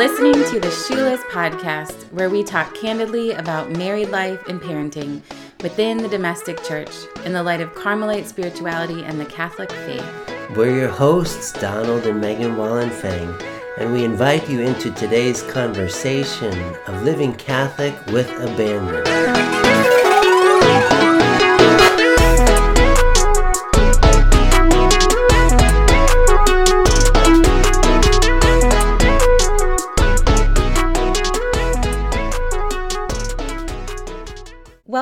Listening to the Shoeless Podcast, where we talk candidly about married life and parenting within the domestic church in the light of Carmelite spirituality and the Catholic faith. We're your hosts, Donald and Megan Wallenfang, and we invite you into today's conversation of living Catholic with abandon.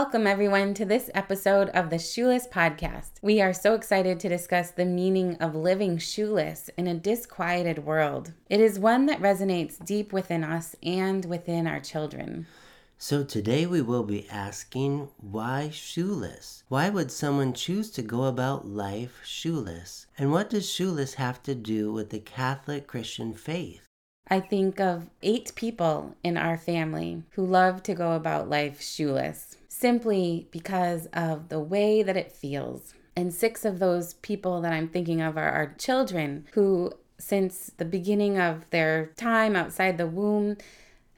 Welcome, everyone, to this episode of the Shoeless Podcast. We are so excited to discuss the meaning of living shoeless in a disquieted world. It is one that resonates deep within us and within our children. So today we will be asking why shoeless? Why would someone choose to go about life shoeless? And what does shoeless have to do with the Catholic Christian faith? I think of eight people in our family who love to go about life shoeless simply because of the way that it feels. And six of those people that I'm thinking of are children who, since the beginning of their time outside the womb,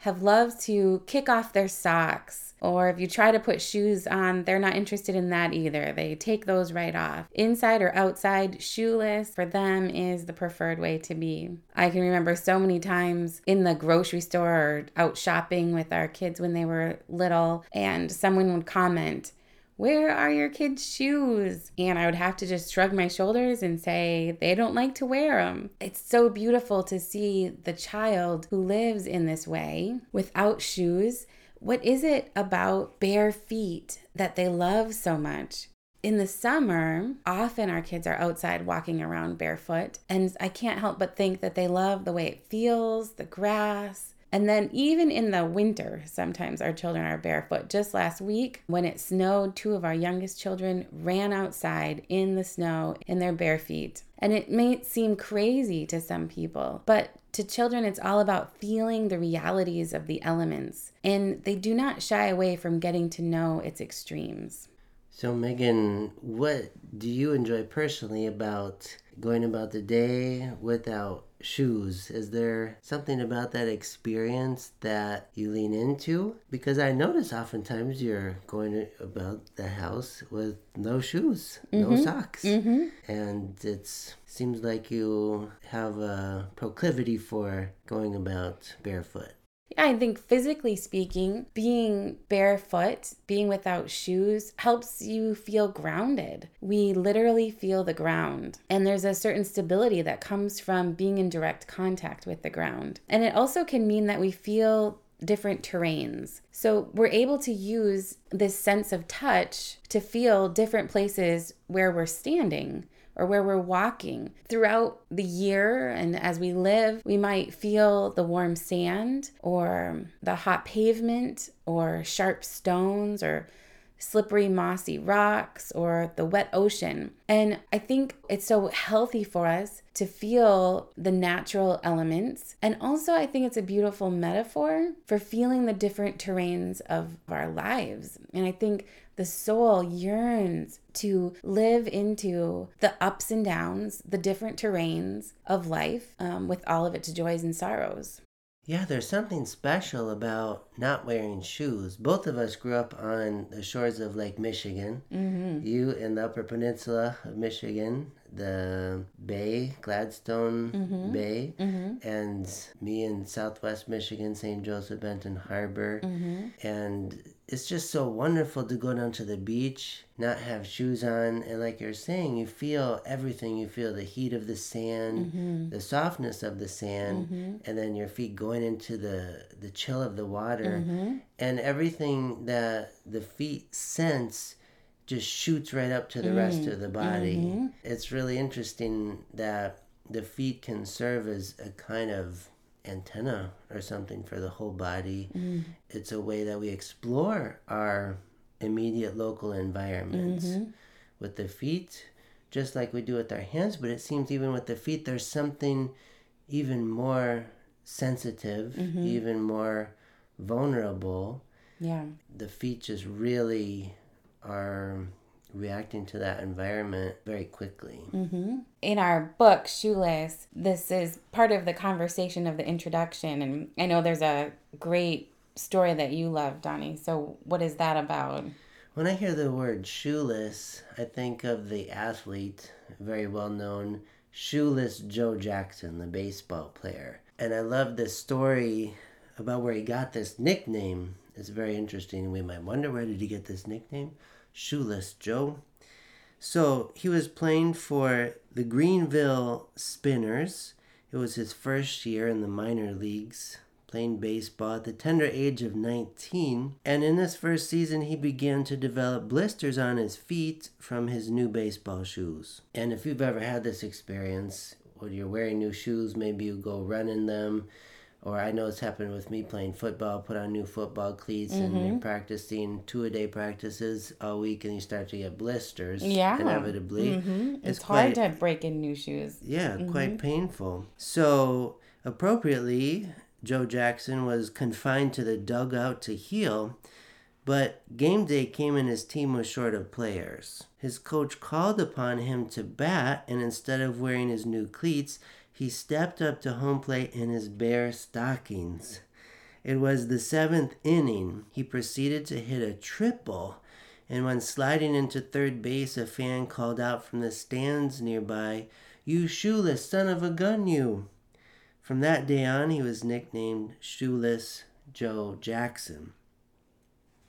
have loved to kick off their socks or if you try to put shoes on, they're not interested in that either. They take those right off. Inside or outside, shoeless for them is the preferred way to be. I can remember so many times in the grocery store or out shopping with our kids when they were little, and someone would comment, where are your kids' shoes? And I would have to just shrug my shoulders and say, they don't like to wear them. It's so beautiful to see the child who lives in this way without shoes what is it about bare feet that they love so much? In the summer, often our kids are outside walking around barefoot, and I can't help but think that they love the way it feels, the grass. And then, even in the winter, sometimes our children are barefoot. Just last week, when it snowed, two of our youngest children ran outside in the snow in their bare feet. And it may seem crazy to some people, but to children, it's all about feeling the realities of the elements, and they do not shy away from getting to know its extremes. So, Megan, what do you enjoy personally about going about the day without shoes? Is there something about that experience that you lean into? Because I notice oftentimes you're going about the house with no shoes, mm-hmm. no socks, mm-hmm. and it seems like you have a proclivity for going about barefoot. I think physically speaking, being barefoot, being without shoes, helps you feel grounded. We literally feel the ground. And there's a certain stability that comes from being in direct contact with the ground. And it also can mean that we feel different terrains. So we're able to use this sense of touch to feel different places where we're standing or where we're walking. Throughout the year and as we live, we might feel the warm sand or the hot pavement or sharp stones or slippery, mossy rocks or the wet ocean. And I think it's so healthy for us to feel the natural elements. And also, I think it's a beautiful metaphor for feeling the different terrains of our lives. And I think the soul yearns to live into the ups and downs, the different terrains of life um, with all of its joys and sorrows. Yeah, there's something special about not wearing shoes. Both of us grew up on the shores of Lake Michigan. Mm-hmm. You in the Upper Peninsula of Michigan, the Bay, Gladstone mm-hmm. Bay, mm-hmm. and me in Southwest Michigan, St. Joseph Benton Harbor. Mm-hmm. And it's just so wonderful to go down to the beach, not have shoes on, and like you're saying, you feel everything. You feel the heat of the sand, mm-hmm. the softness of the sand, mm-hmm. and then your feet going into the the chill of the water, mm-hmm. and everything that the feet sense just shoots right up to the rest of the body. Mm-hmm. It's really interesting that the feet can serve as a kind of antenna or something for the whole body. Mm. It's a way that we explore our immediate local environments. Mm-hmm. With the feet, just like we do with our hands, but it seems even with the feet, there's something even more sensitive, mm-hmm. even more vulnerable. Yeah. The feet just really are reacting to that environment very quickly. Mm-hmm. In our book, Shoeless, this is part of the conversation of the introduction. And I know there's a great story that you love, Donnie. So, what is that about? When I hear the word shoeless, I think of the athlete, very well known, Shoeless Joe Jackson, the baseball player. And I love this story about where he got this nickname. It's very interesting. We might wonder where did he get this nickname? Shoeless Joe. So he was playing for the Greenville Spinners. It was his first year in the minor leagues, playing baseball at the tender age of 19. And in this first season, he began to develop blisters on his feet from his new baseball shoes. And if you've ever had this experience, when you're wearing new shoes, maybe you go running them or I know it's happened with me playing football, put on new football cleats mm-hmm. and you're practicing two a day practices all week and you start to get blisters. Yeah. Inevitably. Mm-hmm. It's, it's, hard to break in new shoes. Yeah, mm-hmm. quite painful. So, appropriately, Joe Jackson was confined to the dugout to heal, but game day came and his team was short of players. His coach called upon him to bat, and instead of wearing his new cleats, he stepped up to home plate in his bare stockings. It was the seventh inning. He proceeded to hit a triple, and when sliding into third base, a fan called out from the stands nearby, You shoeless son of a gun, you! From that day on, he was nicknamed Shoeless Joe Jackson.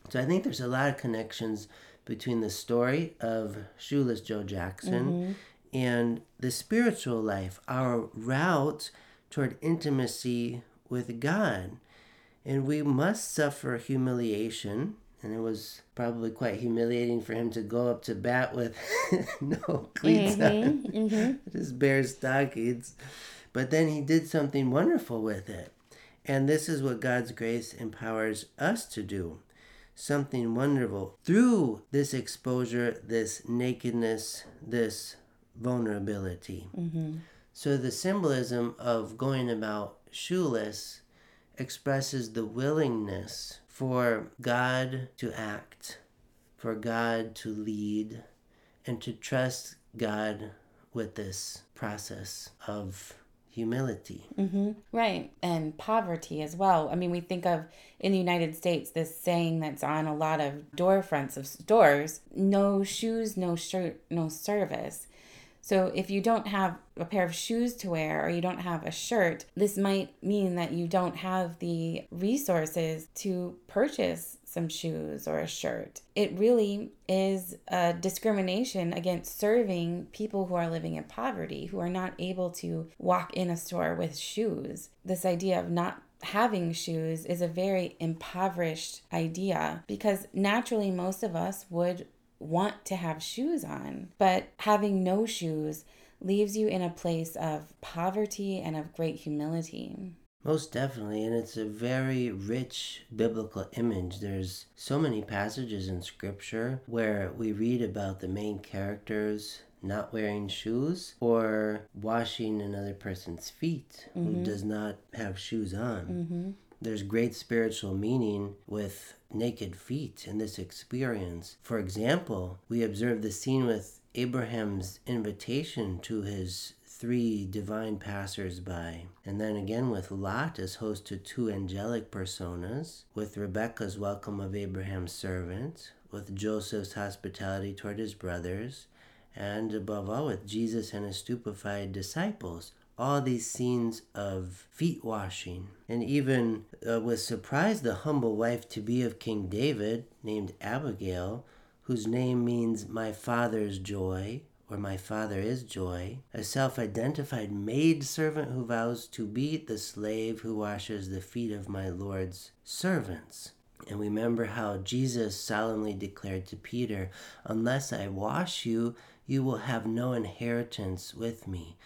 So I think there's a lot of connections between the story of Shoeless Joe Jackson mm-hmm and the spiritual life, our route toward intimacy with God. And we must suffer humiliation. And it was probably quite humiliating for him to go up to bat with no cleats mm-hmm, on, mm-hmm. just bare stockings. But then he did something wonderful with it. And this is what God's grace empowers us to do something wonderful through this exposure, this nakedness, this vulnerability. Mm-hmm. So the symbolism of going about shoeless expresses the willingness for God to act, for God to lead, and to trust God with this process of humility. Mm-hmm. Right. And poverty as well. I mean, we think of in the United States this saying that's on a lot of door fronts of stores no shoes, no shirt, no service. So if you don't have a pair of shoes to wear or you don't have a shirt, this might mean that you don't have the resources to purchase some shoes or a shirt. It really is a discrimination against serving people who are living in poverty, who are not able to walk in a store with shoes. This idea of not having shoes is a very impoverished idea because naturally most of us would want to have shoes on, but having no shoes leaves you in a place of poverty and of great humility. Most definitely, and it's a very rich biblical image. There's so many passages in scripture where we read about the main characters not wearing shoes or washing another person's feet mm-hmm. who does not have shoes on. Mm-hmm. There's great spiritual meaning with naked feet in this experience. For example, we observe the scene with Abraham's invitation to his three divine passers-by, and then again with Lot as host to two angelic personas, with Rebecca's welcome of Abraham's servant, with Joseph's hospitality toward his brothers, and above all with Jesus and his stupefied disciples all these scenes of feet washing. And even uh, was surprised the humble wife to be of King David, named Abigail, whose name means my father's joy, or my father is joy, a self identified maid servant who vows to be the slave who washes the feet of my Lord's servants. And remember how Jesus solemnly declared to Peter, Unless I wash you, you will have no inheritance with me.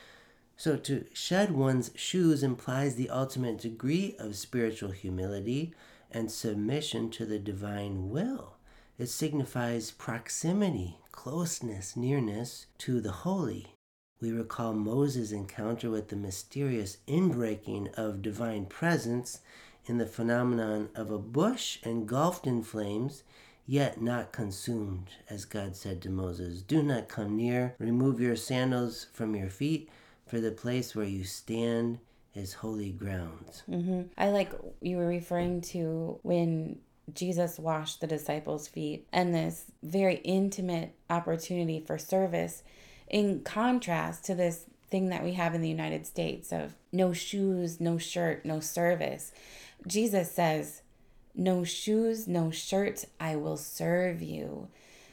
So, to shed one's shoes implies the ultimate degree of spiritual humility and submission to the divine will. It signifies proximity, closeness, nearness to the holy. We recall Moses' encounter with the mysterious inbreaking of divine presence in the phenomenon of a bush engulfed in flames yet not consumed, as God said to Moses. Do not come near, remove your sandals from your feet, for the place where you stand is holy ground. Mm-hmm. I like you were referring to when Jesus washed the disciples' feet and this very intimate opportunity for service in contrast to this thing that we have in the United States of no shoes, no shirt, no service. Jesus says, No shoes, no shirt, I will serve you.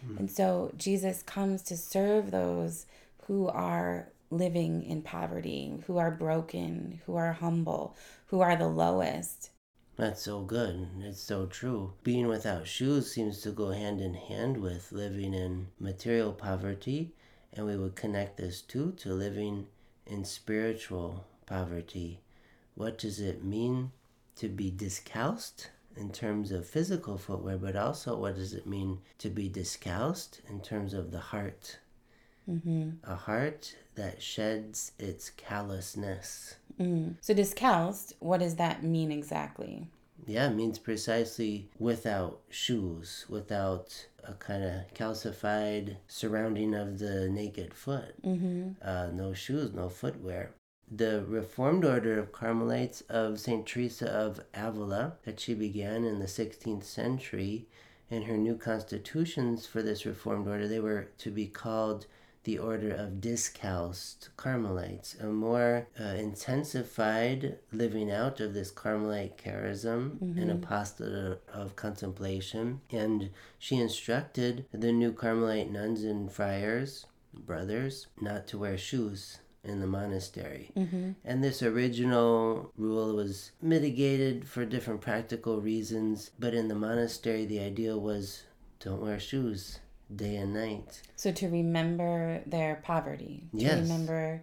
Mm. And so Jesus comes to serve those who are living in poverty, who are broken, who are humble, who are the lowest. That's so good. It's so true. Being without shoes seems to go hand in hand with living in material poverty, and we would connect this too to living in spiritual poverty. What does it mean to be discalced in terms of physical footwear, but also what does it mean to be discalced in terms of the heart? Mm-hmm. A heart that sheds its callousness. Mm. So, discalced, what does that mean exactly? Yeah, it means precisely without shoes, without a kind of calcified surrounding of the naked foot. Mm-hmm. Uh, no shoes, no footwear. The Reformed Order of Carmelites of St. Teresa of Avila, that she began in the 16th century, in her new constitutions for this Reformed Order, they were to be called the order of discalced Carmelites, a more uh, intensified living out of this Carmelite charism mm-hmm. and apostolate of contemplation. And she instructed the new Carmelite nuns and friars, brothers, not to wear shoes in the monastery. Mm-hmm. And this original rule was mitigated for different practical reasons, but in the monastery, the idea was don't wear shoes day and night. So to remember their poverty, to yes. remember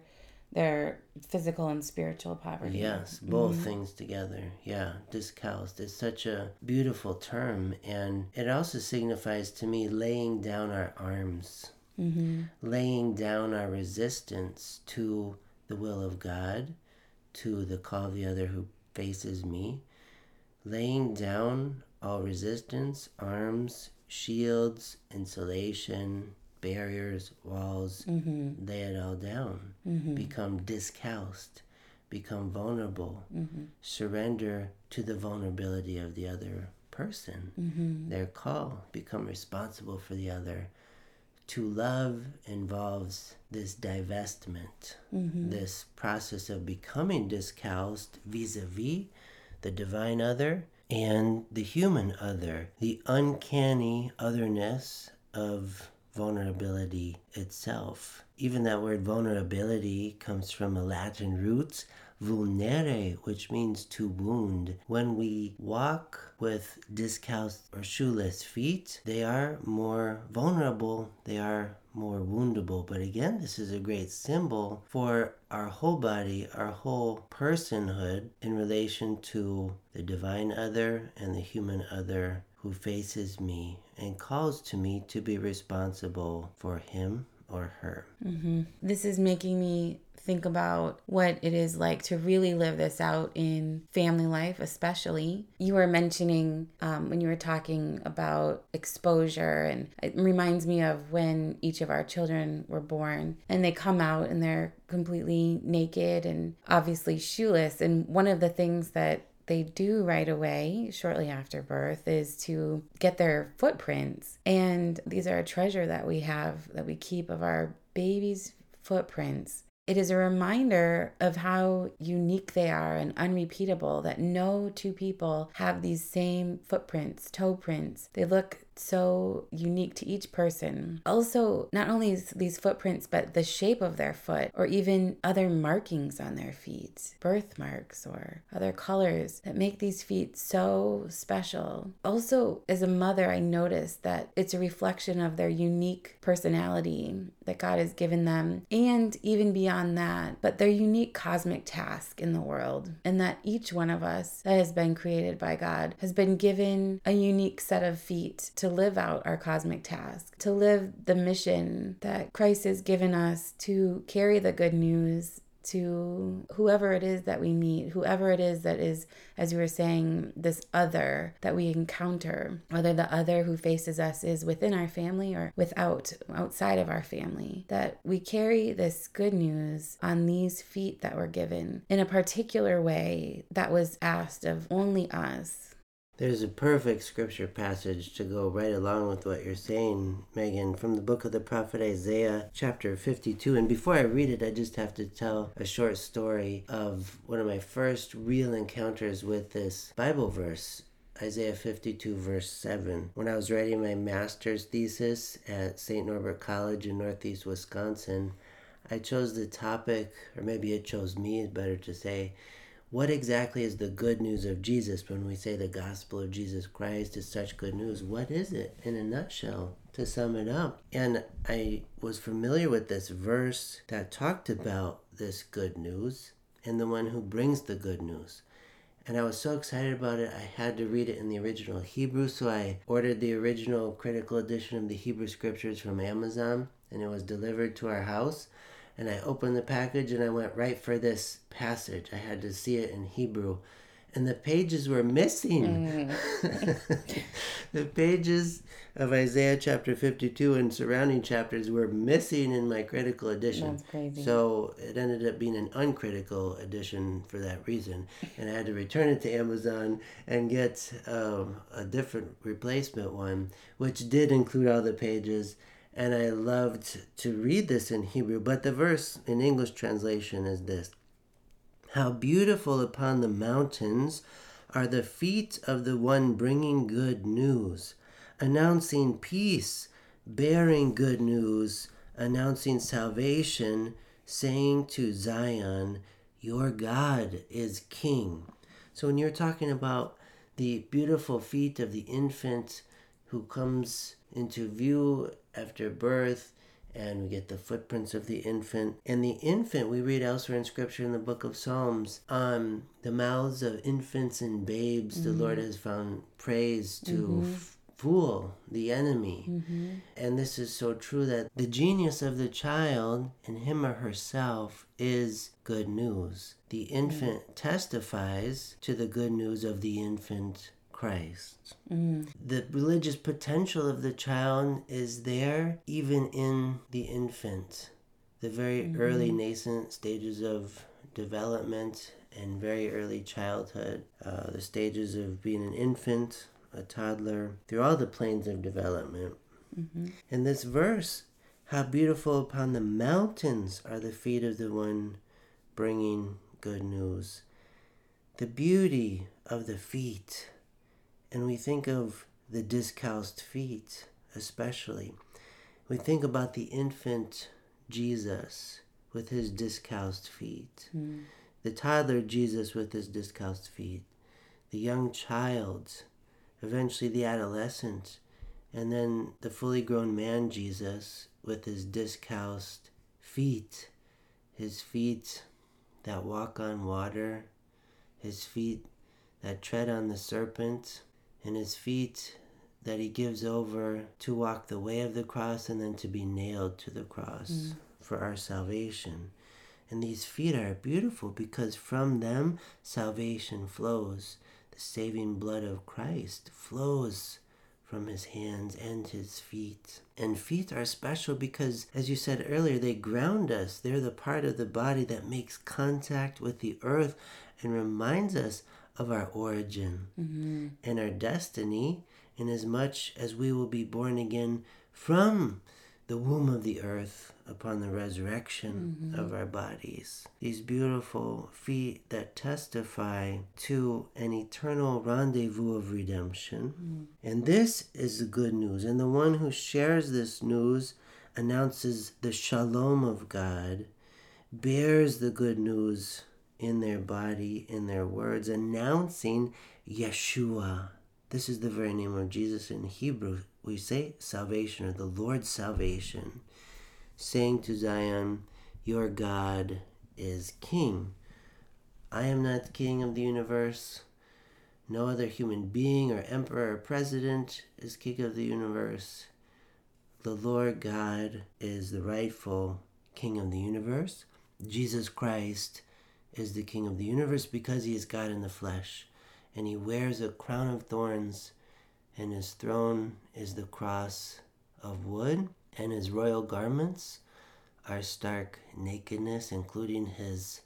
their physical and spiritual poverty. Yes, both mm-hmm. things together. Yeah, discalced is such a beautiful term, and it also signifies to me laying down our arms, mm-hmm. laying down our resistance to the will of God, to the call of the other who faces me, laying down all resistance, arms, shields, insulation, barriers, walls, mm-hmm. lay it all down. Mm-hmm. Become discalced, become vulnerable, mm-hmm. surrender to the vulnerability of the other person, mm-hmm. their call, become responsible for the other. To love involves this divestment, mm-hmm. this process of becoming discalced vis a vis the divine other and the human other, the uncanny otherness of vulnerability itself. Even that word vulnerability comes from a Latin root, vulnere, which means to wound. When we walk with discalced or shoeless feet, they are more vulnerable, they are more woundable. But again, this is a great symbol for our whole body, our whole personhood in relation to the divine other and the human other who faces me and calls to me to be responsible for him or her. Mm-hmm. This is making me think about what it is like to really live this out in family life, especially. You were mentioning um, when you were talking about exposure, and it reminds me of when each of our children were born and they come out and they're completely naked and obviously shoeless. And one of the things that they do right away, shortly after birth, is to get their footprints. And these are a treasure that we have that we keep of our baby's footprints it is a reminder of how unique they are and unrepeatable that no two people have these same footprints, toe prints. They look so unique to each person. Also, not only these footprints, but the shape of their foot, or even other markings on their feet, birthmarks or other colors that make these feet so special. Also, as a mother, I noticed that it's a reflection of their unique personality that God has given them, and even beyond that, but their unique cosmic task in the world, and that each one of us that has been created by God has been given a unique set of feet to live out our cosmic task, to live the mission that Christ has given us to carry the good news to whoever it is that we meet, whoever it is that is, as you were saying, this other that we encounter, whether the other who faces us is within our family or without, outside of our family, that we carry this good news on these feet that were given in a particular way that was asked of only us there's a perfect scripture passage to go right along with what you're saying, Megan, from the book of the prophet Isaiah, chapter 52. And before I read it, I just have to tell a short story of one of my first real encounters with this Bible verse. Isaiah 52, verse 7. When I was writing my master's thesis at St. Norbert College in Northeast Wisconsin, I chose the topic, or maybe it chose me, better to say, what exactly is the good news of Jesus when we say the gospel of Jesus Christ is such good news? What is it in a nutshell to sum it up? And I was familiar with this verse that talked about this good news and the one who brings the good news. And I was so excited about it, I had to read it in the original Hebrew. So I ordered the original critical edition of the Hebrew scriptures from Amazon, and it was delivered to our house and I opened the package and I went right for this passage. I had to see it in Hebrew. And the pages were missing. Mm. the pages of Isaiah chapter 52 and surrounding chapters were missing in my critical edition. That's crazy. So it ended up being an uncritical edition for that reason. And I had to return it to Amazon and get um, a different replacement one, which did include all the pages and I loved to read this in Hebrew, but the verse in English translation is this How beautiful upon the mountains are the feet of the one bringing good news, announcing peace, bearing good news, announcing salvation, saying to Zion, Your God is King. So when you're talking about the beautiful feet of the infant who comes into view after birth and we get the footprints of the infant. And the infant, we read elsewhere in Scripture in the book of Psalms, on the mouths of infants and babes, mm-hmm. the Lord has found praise to mm-hmm. f- fool the enemy. Mm-hmm. And this is so true that the genius of the child in him or herself is good news. The infant testifies to the good news of the infant Christ. Mm. The religious potential of the child is there even in the infant. The very mm-hmm. early nascent stages of development and very early childhood, uh, the stages of being an infant, a toddler, through all the planes of development. Mm-hmm. In this verse, how beautiful upon the mountains are the feet of the one bringing good news. The beauty of the feet and we think of the discalced feet, especially. We think about the infant Jesus with his discalced feet, mm. the toddler Jesus with his discalced feet, the young child, eventually the adolescent, and then the fully grown man Jesus with his discalced feet, his feet that walk on water, his feet that tread on the serpent, and his feet that he gives over to walk the way of the cross and then to be nailed to the cross mm. for our salvation. And these feet are beautiful because from them salvation flows. The saving blood of Christ flows from his hands and his feet. And feet are special because, as you said earlier, they ground us. They're the part of the body that makes contact with the earth and reminds us of our origin mm-hmm. and our destiny, inasmuch as we will be born again from the womb of the earth upon the resurrection mm-hmm. of our bodies. These beautiful feet that testify to an eternal rendezvous of redemption. Mm-hmm. And this is the good news. And the one who shares this news announces the shalom of God, bears the good news in their body, in their words, announcing Yeshua. This is the very name of Jesus in Hebrew. We say salvation or the Lord's salvation, saying to Zion, Your God is King. I am not the King of the universe. No other human being or emperor or president is King of the universe. The Lord God is the rightful King of the universe Jesus Christ is the King of the universe because he is God in the flesh. And he wears a crown of thorns, and his throne is the cross of wood, and his royal garments are stark nakedness, including his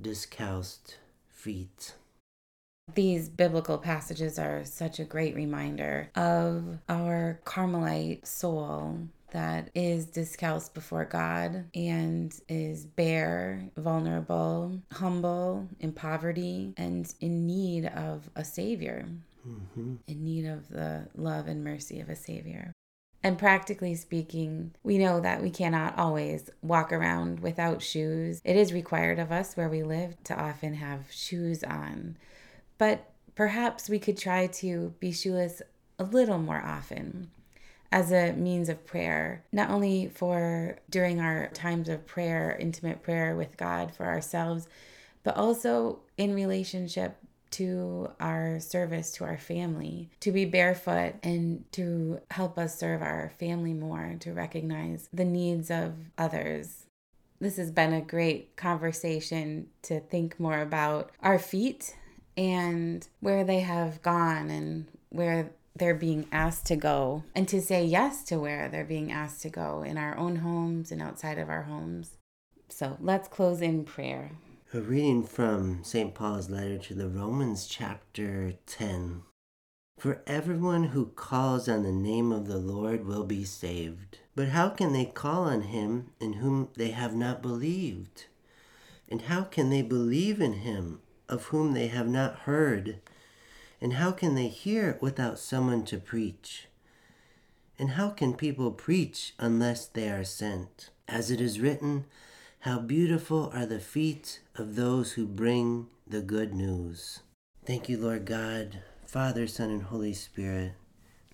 discalced feet. These biblical passages are such a great reminder of our Carmelite soul that is discalced before God and is bare, vulnerable, humble, in poverty, and in need of a Savior, mm-hmm. in need of the love and mercy of a Savior. And practically speaking, we know that we cannot always walk around without shoes. It is required of us where we live to often have shoes on. But perhaps we could try to be shoeless a little more often as a means of prayer, not only for during our times of prayer, intimate prayer with God for ourselves, but also in relationship to our service to our family, to be barefoot and to help us serve our family more, to recognize the needs of others. This has been a great conversation to think more about our feet and where they have gone and where they're being asked to go and to say yes to where they're being asked to go in our own homes and outside of our homes. So let's close in prayer. A reading from St. Paul's letter to the Romans, chapter 10. For everyone who calls on the name of the Lord will be saved. But how can they call on him in whom they have not believed? And how can they believe in him of whom they have not heard? And how can they hear without someone to preach? And how can people preach unless they are sent? As it is written, How beautiful are the feet of those who bring the good news. Thank you, Lord God, Father, Son, and Holy Spirit,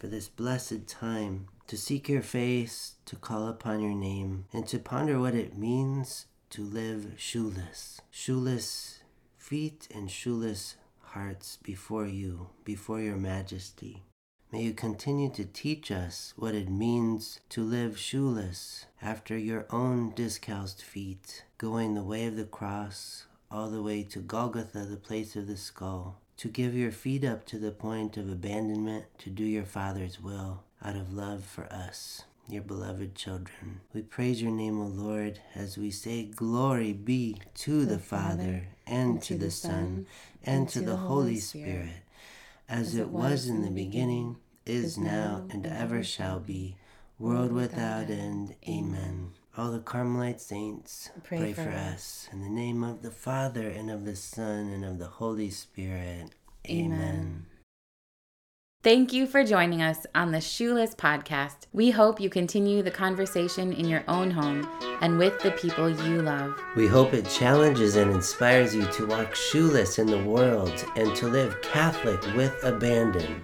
for this blessed time to seek your face, to call upon your name, and to ponder what it means to live shoeless. Shoeless feet and shoeless hearts before you, before your majesty. May you continue to teach us what it means to live shoeless after your own discalced feet, going the way of the cross all the way to Golgotha, the place of the skull, to give your feet up to the point of abandonment to do your Father's will out of love for us your beloved children. We praise your name, O Lord, as we say, Glory be to the, the Father, and, and to the Son, and to the Holy Spirit, as it was in the beginning, is now, and ever shall be, world without end. Amen. All the Carmelite saints, pray, pray for us. In the name of the Father, and of the Son, and of the Holy Spirit. Amen. Amen. Thank you for joining us on the Shoeless Podcast. We hope you continue the conversation in your own home and with the people you love. We hope it challenges and inspires you to walk shoeless in the world and to live Catholic with abandon.